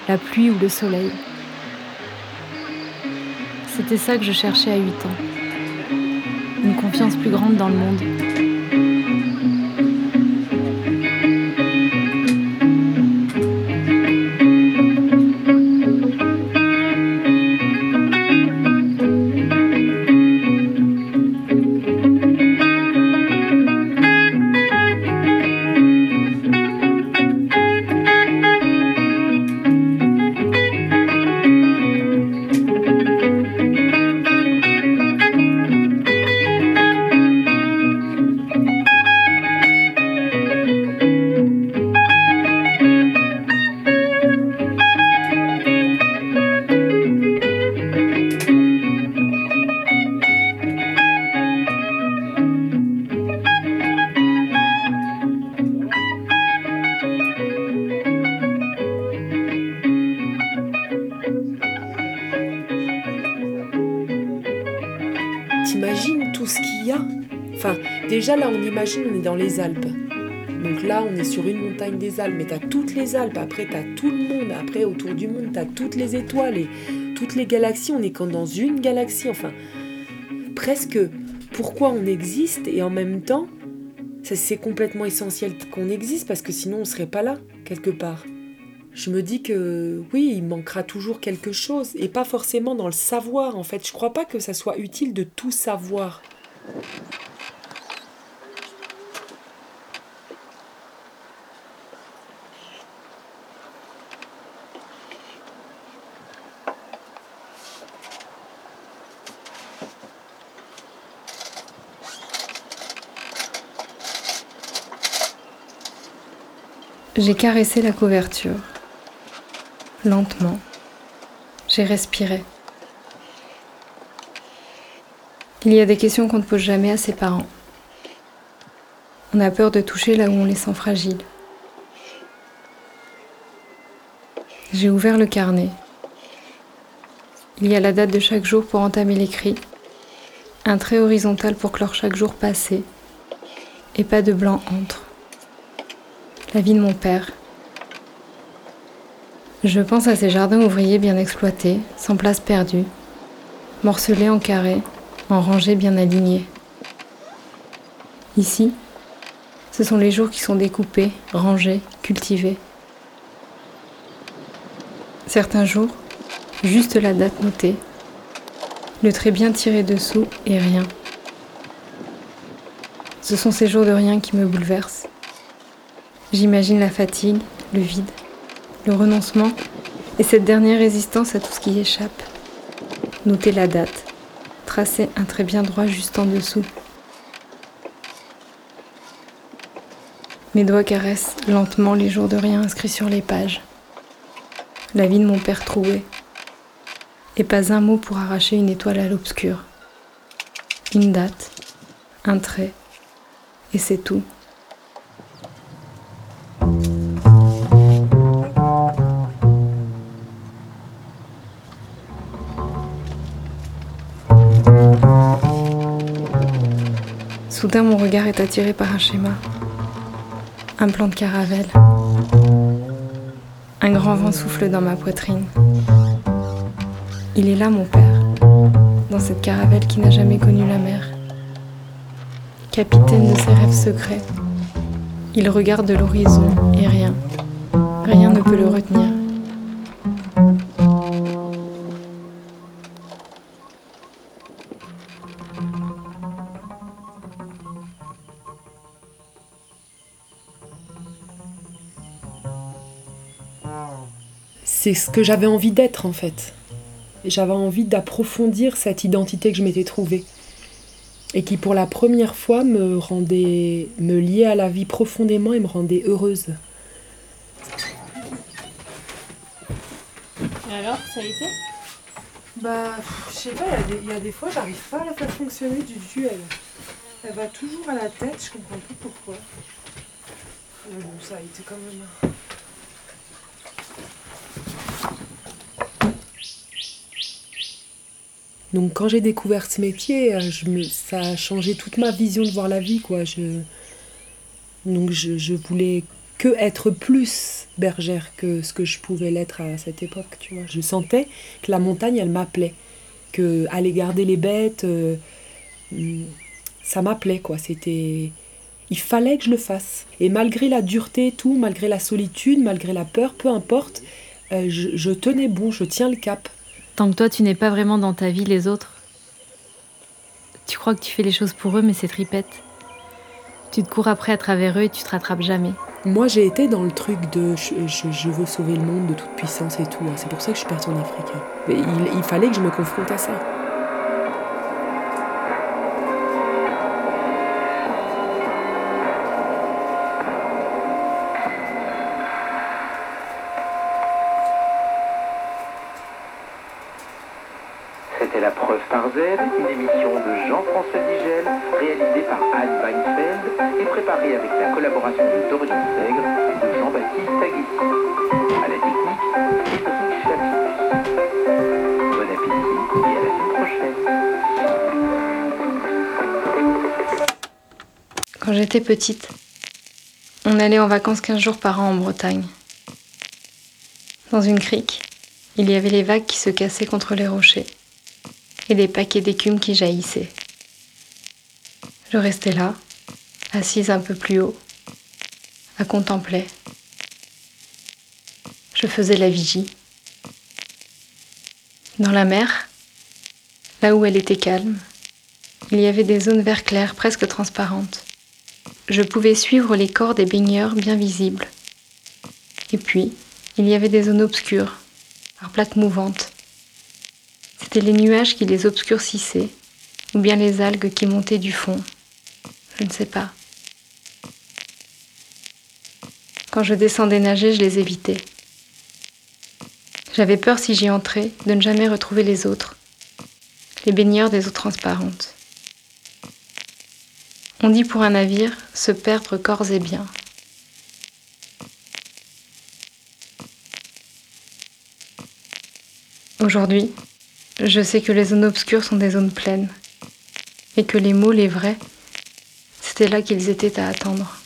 la pluie ou le soleil. C'était ça que je cherchais à 8 ans. Une confiance plus grande dans le monde.
Dans les Alpes. Donc là, on est sur une montagne des Alpes, mais t'as toutes les Alpes, après t'as tout le monde, après autour du monde, t'as toutes les étoiles et toutes les galaxies. On est quand dans une galaxie, enfin, presque pourquoi on existe et en même temps, c'est complètement essentiel qu'on existe parce que sinon on serait pas là, quelque part. Je me dis que oui, il manquera toujours quelque chose et pas forcément dans le savoir en fait. Je crois pas que ça soit utile de tout savoir.
J'ai caressé la couverture. Lentement. J'ai respiré. Il y a des questions qu'on ne pose jamais à ses parents. On a peur de toucher là où on les sent fragiles. J'ai ouvert le carnet. Il y a la date de chaque jour pour entamer l'écrit, un trait horizontal pour clore chaque jour passé, et pas de blanc entre la vie de mon père. Je pense à ces jardins ouvriers bien exploités, sans place perdue, morcelés en carrés, en rangées bien alignées. Ici, ce sont les jours qui sont découpés, rangés, cultivés. Certains jours, juste la date notée, le trait bien tiré dessous et rien. Ce sont ces jours de rien qui me bouleversent. J'imagine la fatigue, le vide, le renoncement et cette dernière résistance à tout ce qui échappe. Noter la date, tracer un trait bien droit juste en dessous. Mes doigts caressent lentement les jours de rien inscrits sur les pages. La vie de mon père troué. Et pas un mot pour arracher une étoile à l'obscur. Une date, un trait, et c'est tout. Soudain, mon regard est attiré par un schéma. Un plan de caravelle. Un grand vent souffle dans ma poitrine. Il est là, mon père, dans cette caravelle qui n'a jamais connu la mer. Capitaine de ses rêves secrets. Il regarde l'horizon et rien, rien ne peut le retenir.
C'est ce que j'avais envie d'être en fait. J'avais envie d'approfondir cette identité que je m'étais trouvée et qui pour la première fois me rendait, me liait à la vie profondément et me rendait heureuse.
Et alors, ça a été?
Bah, je sais pas, il y, a des fois, j'arrive pas à la faire fonctionner du duel. Elle va toujours à la tête, je comprends plus pourquoi. Mais bon, ça a été quand même. Donc quand j'ai découvert ce métier, euh, ça a changé toute ma vision de voir la vie. Quoi. Je, donc je, voulais que être plus bergère que ce que je pouvais l'être à cette époque. Tu vois. Je sentais que la montagne, elle m'appelait. Que aller garder les bêtes, euh, ça m'appelait. quoi. C'était... Il fallait que je le fasse. Et malgré la dureté tout, malgré la solitude, malgré la peur, peu importe, euh, je tenais bon, je tiens le cap.
Tant que toi, tu n'es pas vraiment dans ta vie les autres, tu crois que tu fais les choses pour eux, mais c'est tripette. Tu te cours après à travers eux et tu te rattrapes jamais.
Moi, j'ai été dans le truc de je, veux sauver le monde de toute puissance et tout. hein. C'est pour ça que je suis partie en Afrique. il fallait que je me confronte à ça.
Petite, on allait en vacances 15 jours par an en Bretagne. Dans une crique, il y avait les vagues qui se cassaient contre les rochers et des paquets d'écume qui jaillissaient. Je restais là, assise un peu plus haut, à contempler. Je faisais la vigie. Dans la mer, là où elle était calme, il y avait des zones vert clair presque transparentes. Je pouvais suivre les corps des baigneurs bien visibles. Et puis, il y avait des zones obscures, par plaques mouvantes. C'étaient les nuages qui les obscurcissaient, ou bien les algues qui montaient du fond. Je ne sais pas. Quand je descendais nager, je les évitais. J'avais peur si j'y entrais de ne jamais retrouver les autres, les baigneurs des eaux transparentes. On dit pour un navire se perdre corps et biens. Aujourd'hui, je sais que les zones obscures sont des zones pleines et que les mots, les vrais, c'était là qu'ils étaient à attendre.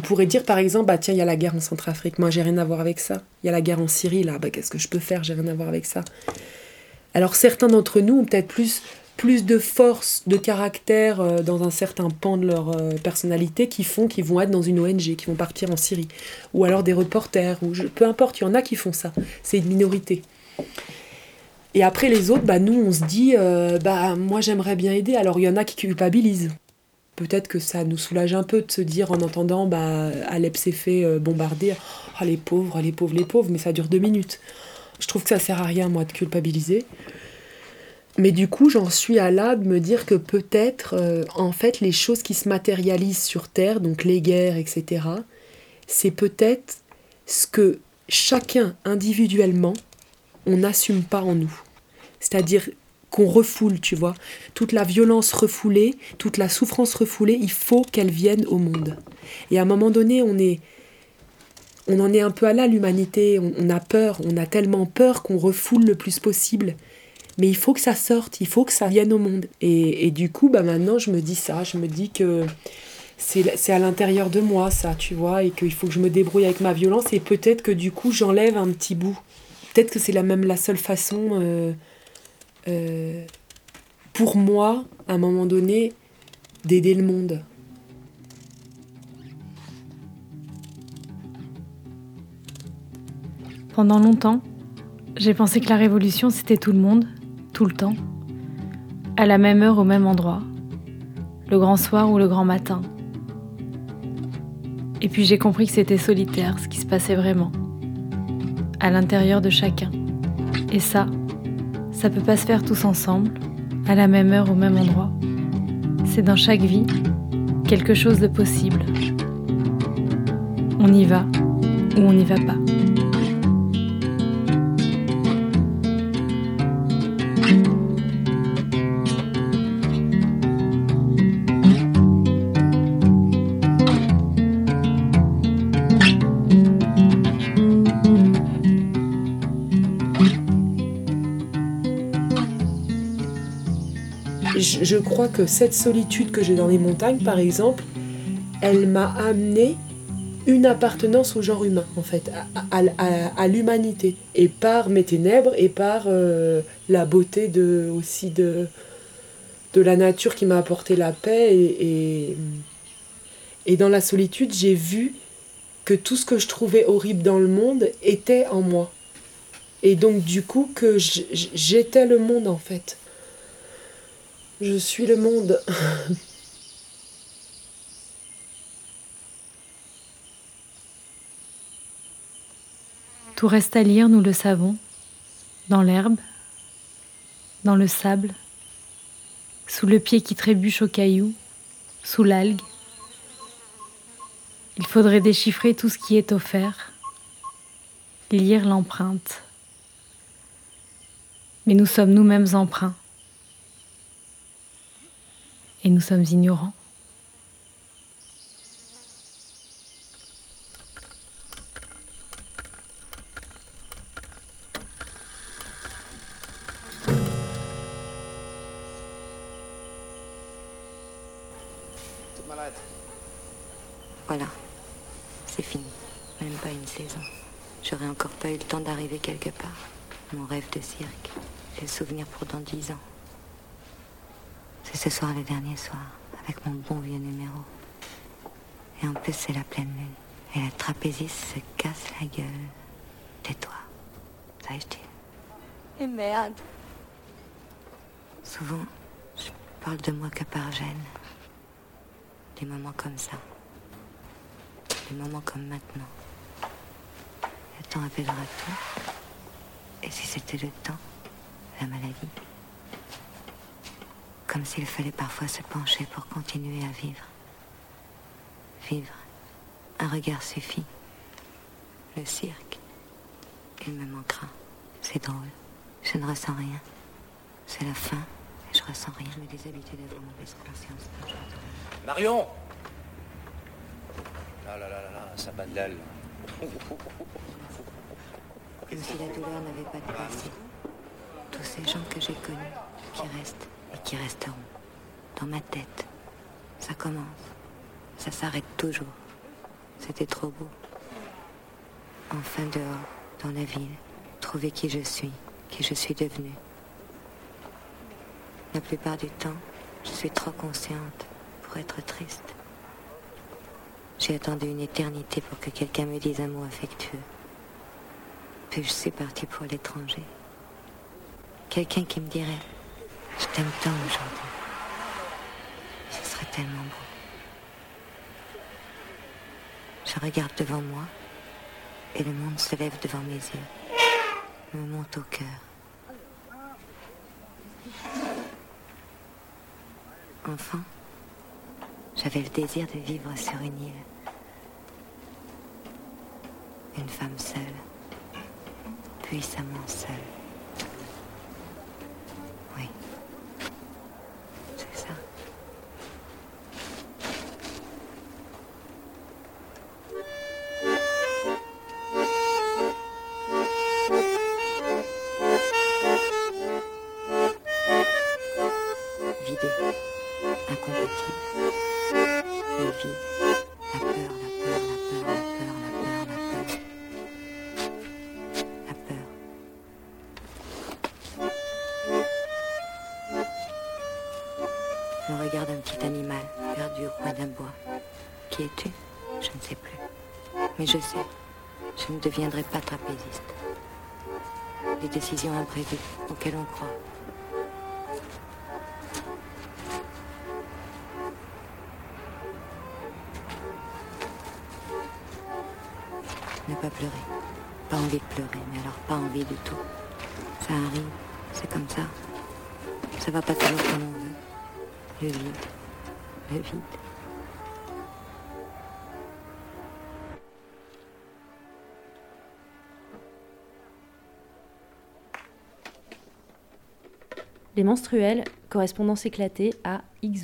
On pourrait dire par exemple, bah tiens, il y a la guerre en Centrafrique, moi j'ai rien à voir avec ça. Il y a la guerre en Syrie, là, bah qu'est-ce que je peux faire, j'ai rien à voir avec ça. Alors certains d'entre nous ont peut-être plus, de force, de caractère euh, dans un certain pan de leur euh, personnalité qui font qu'ils vont être dans une ONG, qui vont partir en Syrie. Ou alors des reporters, ou peu importe, il y en a qui font ça. C'est une minorité. Et après les autres, bah nous on se dit, euh, bah moi j'aimerais bien aider. Alors il y en a qui culpabilisent peut-être que ça nous soulage un peu de se dire en entendant bah, Alep s'est fait euh, bombarder, ah les pauvres, les pauvres, les pauvres, mais ça dure deux minutes. Je trouve que ça sert à rien, moi, de culpabiliser. Mais du coup, j'en suis à là de me dire que peut-être, euh, en fait, les choses qui se matérialisent sur Terre, donc les guerres, etc., c'est peut-être ce que chacun individuellement, on n'assume pas en nous. C'est-à-dire qu'on refoule, tu vois. Toute la violence refoulée, toute la souffrance refoulée, il faut qu'elle vienne au monde. Et à un moment donné, on est on en est un peu à là l'humanité, on, a peur, on a tellement peur qu'on refoule le plus possible. Mais il faut que ça sorte, il faut que ça vienne au monde. Et, du coup, bah maintenant, je me dis ça, je me dis que c'est à l'intérieur de moi, ça, tu vois, et qu'il faut que je me débrouille avec ma violence, et peut-être que du coup, j'enlève un petit bout. Peut-être que c'est la même la seule façon euh, euh, pour moi, à un moment donné, d'aider le monde.
Pendant longtemps, j'ai pensé que la révolution, c'était tout le monde, tout le temps, à la même heure, au même endroit, le grand soir ou le grand matin. Et puis j'ai compris que c'était solitaire, ce qui se passait vraiment, à l'intérieur de chacun. Et ça, ça peut pas se faire tous ensemble, à la même heure, au même endroit. C'est dans chaque vie quelque chose de possible. On y va ou on n'y va pas.
Je crois que cette solitude que j'ai dans les montagnes, par exemple, elle m'a amené une appartenance au genre humain, en fait, à, l'humanité. Et par mes ténèbres et par euh, la beauté aussi de, la nature qui m'a apporté la paix. Et, dans la solitude, j'ai vu que tout ce que je trouvais horrible dans le monde était en moi. Et donc, du coup, que j'étais le monde, en fait. Je suis le monde.
Tout reste à lire, nous le savons, dans l'herbe, dans le sable, sous le pied qui trébuche au caillou, sous l'algue. Il faudrait déchiffrer tout ce qui est offert, lire l'empreinte. Mais nous sommes nous-mêmes empreints et nous sommes ignorants.
Voilà, c'est fini. Même pas une saison. J'aurais encore pas eu le temps d'arriver quelque part. Mon rêve de cirque, j'ai le souvenir pour dans dix ans. C'est ce soir le dernier soir, avec mon bon vieux numéro. Et en plus, c'est la pleine lune. Et la trapéziste se casse la gueule. Tais-toi. Ça dis.
Et merde.
Souvent, je parle de moi que par gêne. Des moments comme ça. Des moments comme maintenant. Le temps apaisera tout. Et si c'était le temps, la maladie Comme s'il fallait parfois se pencher pour continuer à vivre. Vivre. Un regard suffit. Le cirque. Il me manquera. C'est drôle. Je ne ressens rien. C'est la fin. Et je ressens rien. Je me déshabitue d'avoir mauvaise conscience.
Marion Ah là là là là, sa bandale.
Comme si la douleur n'avait pas de passé. Tous ces gens que j'ai connus, qui restent et qui resteront. Dans ma tête. Ça commence. Ça s'arrête toujours. C'était trop beau. Enfin dehors, dans la ville, trouver qui je suis, qui je suis devenue. La plupart du temps, je suis trop consciente pour être triste. J'ai attendu une éternité pour que quelqu'un me dise un mot affectueux. Puis je suis partie pour l'étranger? Quelqu'un qui me dirait Je t'aime tant aujourd'hui. Ce serait tellement beau. Je regarde devant moi et le monde se lève devant mes yeux, me monte au cœur. Enfant, j'avais le désir de vivre sur une île. Une femme seule, puissamment seule. Auxquelles on croit. Ne pas pleurer. Pas envie de pleurer, mais alors pas envie du tout. Ça arrive, c'est comme ça. Ça va pas toujours comme on veut. Le vide. Le vide.
Les menstruels, correspondance éclatée à X